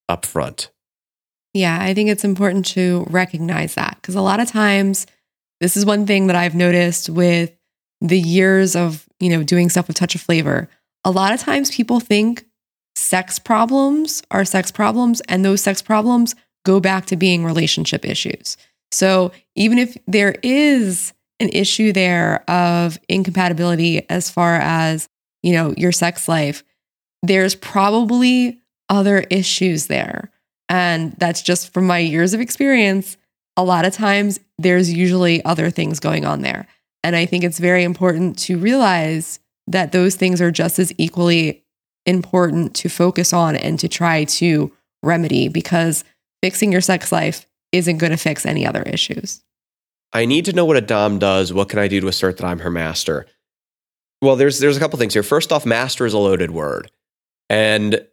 up front. Yeah, I think it's important to recognize that because a lot of times this is one thing that I've noticed with the years of, you know, doing stuff with touch of flavor. A lot of times people think sex problems are sex problems and those sex problems go back to being relationship issues. So, even if there is an issue there of incompatibility as far as, you know, your sex life, there's probably other issues there. And that's just from my years of experience. A lot of times there's usually other things going on there. And I think it's very important to realize that those things are just as equally important to focus on and to try to remedy because fixing your sex life isn't going to fix any other issues. I need to know what a dom does. What can I do to assert that I'm her master? Well, there's there's a couple things here. First off, master is a loaded word, and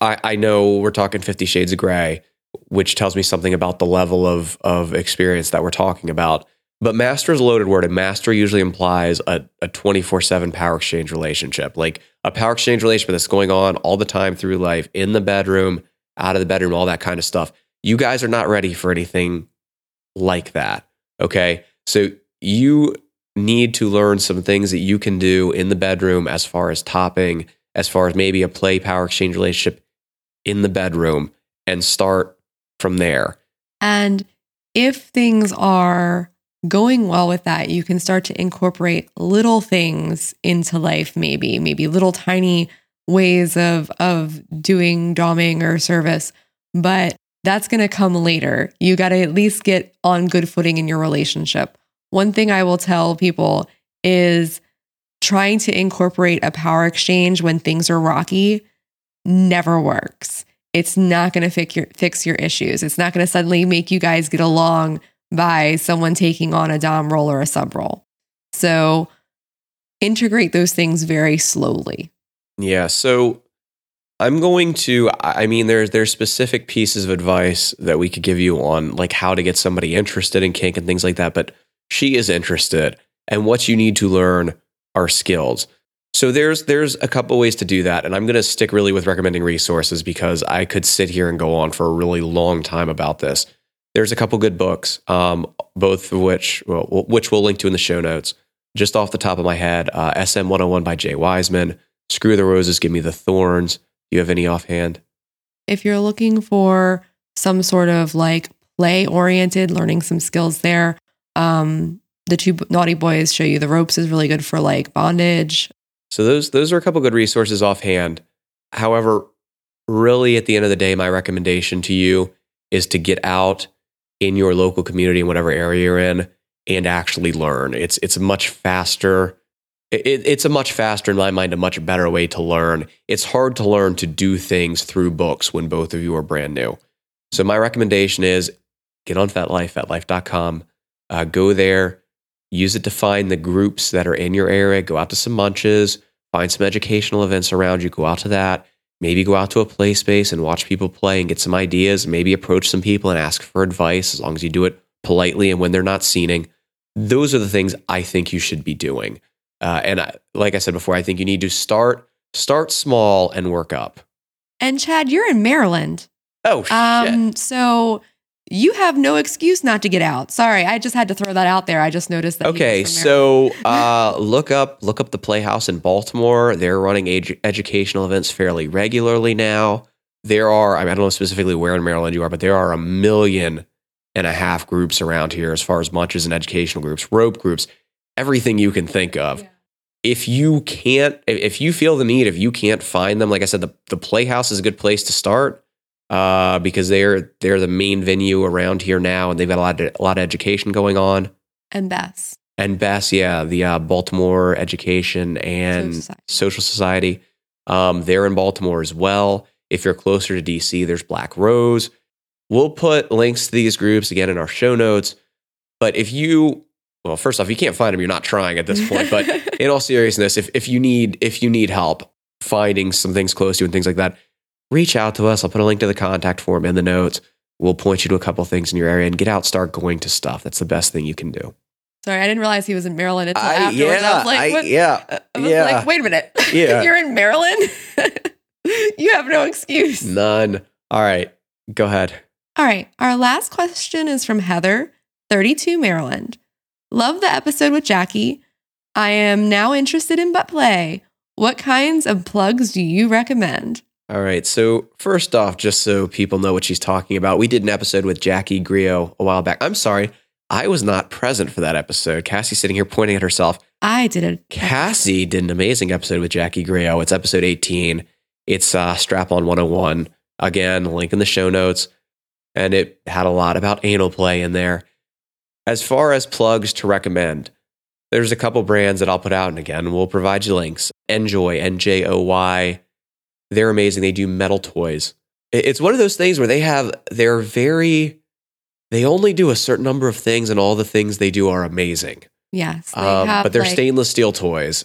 I, I know we're talking Fifty Shades of Grey, which tells me something about the level of of experience that we're talking about. But master is a loaded word, and master usually implies a a twenty four seven power exchange relationship, like a power exchange relationship that's going on all the time through life, in the bedroom, out of the bedroom, all that kind of stuff. You guys are not ready for anything like that. Okay. So you need to learn some things that you can do in the bedroom as far as topping, as far as maybe a play power exchange relationship in the bedroom and start from there. And if things are going well with that, you can start to incorporate little things into life, maybe, maybe little tiny ways of of doing doming or service. But that's gonna come later. You gotta at least get on good footing in your relationship. One thing I will tell people is trying to incorporate a power exchange when things are rocky never works. It's not going to fix your issues. It's not going to suddenly make you guys get along by someone taking on a dom role or a sub role. So integrate those things very slowly. Yeah. So I'm going to I mean there's there's specific pieces of advice that we could give you on like how to get somebody interested in kink and things like that, but she is interested and what you need to learn are skills. So there's there's a couple ways to do that and I'm going to stick really with recommending resources because I could sit here and go on for a really long time about this. There's a couple good books um, both of which well, which we'll link to in the show notes. Just off the top of my head, uh, SM 101 by Jay Wiseman, Screw the Roses, Give Me the Thorns. Do you have any offhand? If you're looking for some sort of like play oriented, learning some skills there, um, the two Knotty boys show you the ropes is really good for like bondage. So those those are a couple good resources offhand. However, really at the end of the day, my recommendation to you is to get out in your local community in whatever area you're in and actually learn. It's it's much faster. It, it's a much faster, in my mind, a much better way to learn. It's hard to learn to do things through books when both of you are brand new. So my recommendation is get on FetLife, FetLife.com. Uh, go there, use it to find the groups that are in your area. Go out to some munches, find some educational events around you. Go out to that. Maybe go out to a play space and watch people play and get some ideas. Maybe approach some people and ask for advice as long as you do it politely and when they're not scening. Those are the things I think you should be doing. Uh, and I, like I said before, I think you need to start start small and work up. And Chad, you're in Maryland. Oh shit! Um, so you have no excuse not to get out. Sorry, I just had to throw that out there. I just noticed that. Okay, was from Maryland. so uh, look up look up the Playhouse in Baltimore. They're running edu- educational events fairly regularly now. There are I, mean, I don't know specifically where in Maryland you are, but there are a million and a half groups around here as far as munches and educational groups, rope groups. everything you can think of. If you can't, if- if you feel the need, if you can't find them, like I said, the, the Playhouse is a good place to start uh, because they're they're the main venue around here now, and they've got a lot of, a lot of education going on. And BESS. And BESS, yeah, the uh, Baltimore Education and Social Society. Social Society. Um, they're in Baltimore as well. If you're closer to DC, there's Black Rose. We'll put links to these groups again in our show notes. But if you, well, first off, you can't find them, you're not trying at this point. But in all seriousness, if, if you need if you need help finding some things close to you and things like that, reach out to us. I'll put a link to the contact form in the notes. We'll point you to a couple things in your area and get out, start going to stuff. That's the best thing you can do. Sorry, I didn't realize he was in Maryland until afterwards. I was like, what? yeah, I was yeah. like, uh, wait a minute. Yeah. You're in Maryland? you have no excuse. None. All right, go ahead. All right. Our last question is from Heather, 32 Maryland. Love the episode with Jackie. I am now interested in butt play. What kinds of plugs do you recommend? All right. So, first off, just so people know what she's talking about, we did an episode with Jackie Grio a while back. I'm sorry, I was not present for that episode. Cassie's sitting here pointing at herself. I did a Cassie did an amazing episode with Jackie Grio. It's episode 18. It's uh, Strap On 101. Again, link in the show notes. And it had a lot about anal play in there. As far as plugs to recommend, there's a couple brands that I'll put out. And again, we'll provide you links. Njoy, N J O Y. They're amazing. They do metal toys. It's one of those things where they have, they're very, they only do a certain number of things, and all the things they do are amazing. Yes. They Um, have but they're like- stainless steel toys,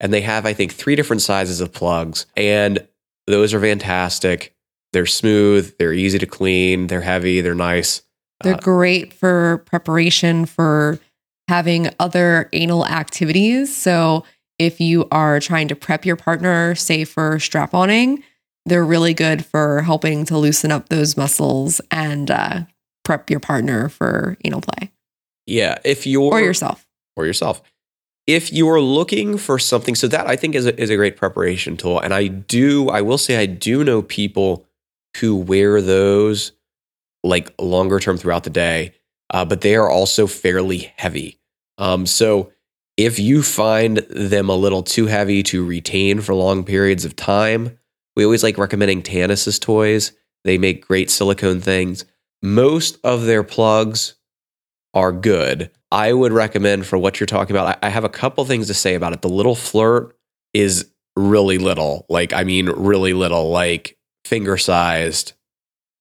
and they have, I think, three different sizes of plugs, and those are fantastic. They're smooth, they're easy to clean, they're heavy, they're nice. They're Uh, great for preparation for having other anal activities. So if you are trying to prep your partner, say for strap oning, they're really good for helping to loosen up those muscles and uh, prep your partner for anal play yeah, if you're or yourself. or yourself. If you're looking for something, so that I think is a, is a great preparation tool. And I do, I will say, I do know people who wear those like longer term throughout the day, uh, but they are also fairly heavy. Um, so if you find them a little too heavy to retain for long periods of time, we always like recommending Tantus's toys. They make great silicone things. Most of their plugs are good. I would recommend for what you're talking about. I, have a couple things to say about it. The little flirt is really little, like I mean, really little, like finger sized,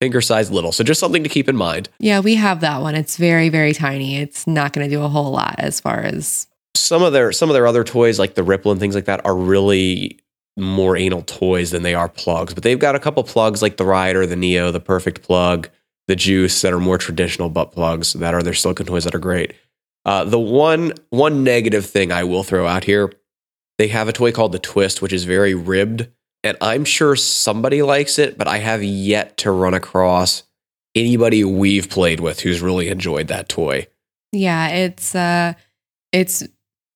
finger sized little. So just something to keep in mind. Yeah, we have that one. It's very, very tiny. It's not going to do a whole lot as far as Some of their some of their other toys, like the Ripple and things like that, are really more anal toys than they are plugs. But they've got a couple plugs like the Ryder, the Neo, the Perfect Plug, the Juice that are more traditional butt plugs that are their silicone toys that are great. Uh, the one one negative thing I will throw out here, they have a toy called the Twist, which is very ribbed, and I'm sure somebody likes it, but I have yet to run across anybody we've played with who's really enjoyed that toy. yeah, it's uh it's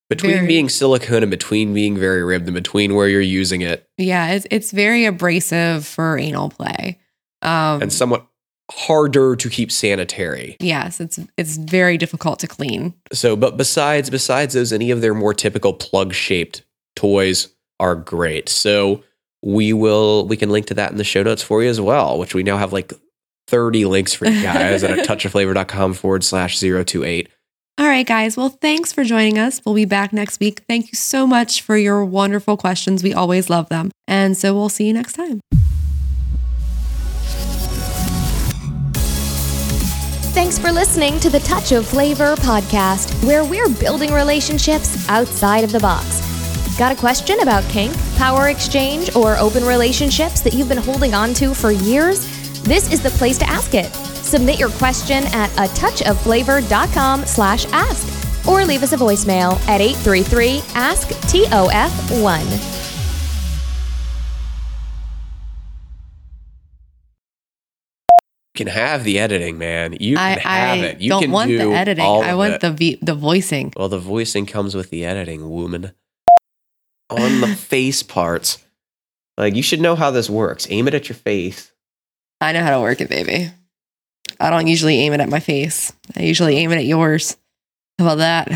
Between Very. being silicone and between being very ribbed and between where you're using it yeah, it's it's very abrasive for anal play. Um and somewhat harder to keep sanitary. yes, it's it's very difficult to clean. So, but besides besides those, any of their more typical plug shaped toys are great. So we will we can link to that in the show notes for you as well, which we now have like 30 links for you guys at a touchofflavor.com forward slash 028. All right, guys. Well, thanks for joining us. We'll be back next week. Thank you so much for your wonderful questions. We always love them. And so we'll see you next time. Thanks for listening to the Touch of Flavor podcast, where we're building relationships outside of the box. Got a question about kink, power exchange, or open relationships that you've been holding on to for years? This is the place to ask it. Submit your question at a touchofflavor.com slash ask or leave us a voicemail at 833 ask TOF 1. You can have the editing, man. You can I, have I it. You don't can want do the editing. I want it. the v- the voicing. Well, the voicing comes with the editing, woman. On the face parts. Like, you should know how this works. Aim it at your face. I know how to work it, baby. I don't usually aim it at my face. I usually aim it at yours. How about that?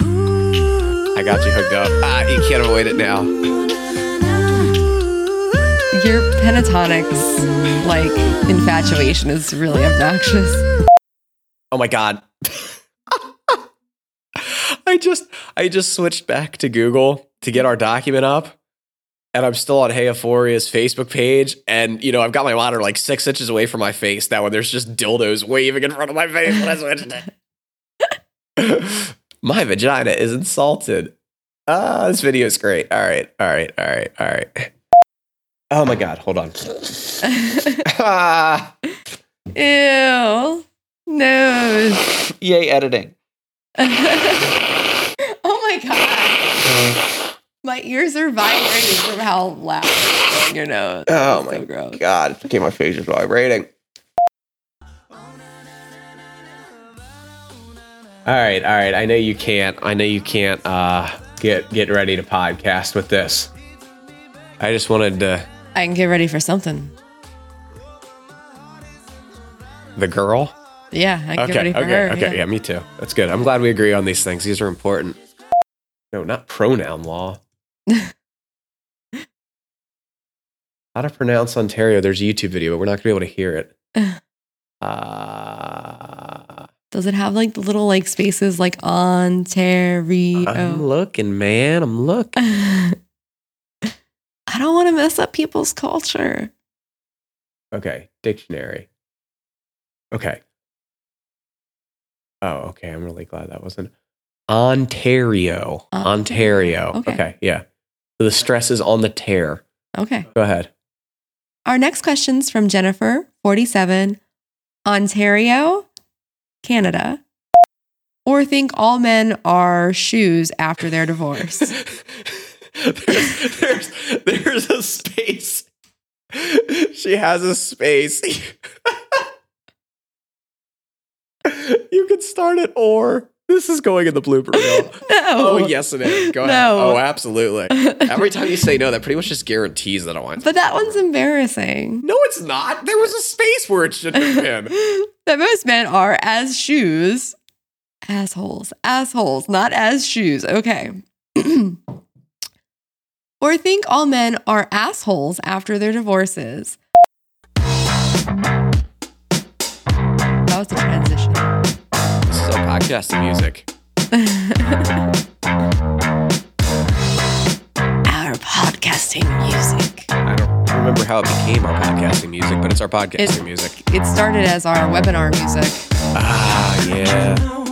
I got you hooked up. Ah, you can't avoid it now. Your pentatonics like infatuation is really obnoxious. Oh my god. I just I just switched back to Google to get our document up. And I'm still on Hey Epiphora's Facebook page. And you know, I've got my monitor like six inches away from my face now when there's just dildos waving in front of my face when I switched it. my vagina is insulted. Ah, this video is great. All right, all right, all right, all right. Oh my god, hold on. ah, Ew. Nose. Yay, editing. oh my god. My ears are vibrating from how loud it's going your nose. Oh It's my so gross. god, okay, my face is vibrating. All right, all right. I know you can't. I know you can't uh, get get ready to podcast with this. I just wanted to. I can get ready for something. The girl. Yeah, I can get Okay, ready for okay, her. okay. Yeah. me too. That's good. I'm glad we agree on these things. These are important. No, not pronoun law. How to pronounce Ontario? There's a YouTube video, but we're not gonna be able to hear it. Uh, Does it have like the little like spaces like Ontario? I'm looking, man. I'm looking. I don't want to mess up people's culture. Okay, dictionary. Okay. Oh, okay. I'm really glad that wasn't Ontario. Ontario. Ontario. Okay. Okay. yeah. So the stress is on the tear. Okay. Go ahead. Our next question's from Jennifer, 47, Ontario, Canada. Or think all men are shoes after their divorce. there's, there's there's a space. She has a space. you could start it or this is going in the blooper reel. No. Oh yes, it is. Go ahead. No. Oh, absolutely. Every time you say no, that pretty much just guarantees that I want. But that one's embarrassing. No, it's not. There was a space where it should have been. That most men are as shoes. Assholes. Assholes, not as shoes. Okay. or think all men are assholes after their divorces. That was the transition. This is our podcasting music. Our podcasting music. I don't remember how it became our podcasting music, but it's our podcasting It- music. It started as our webinar music. Ah, yeah.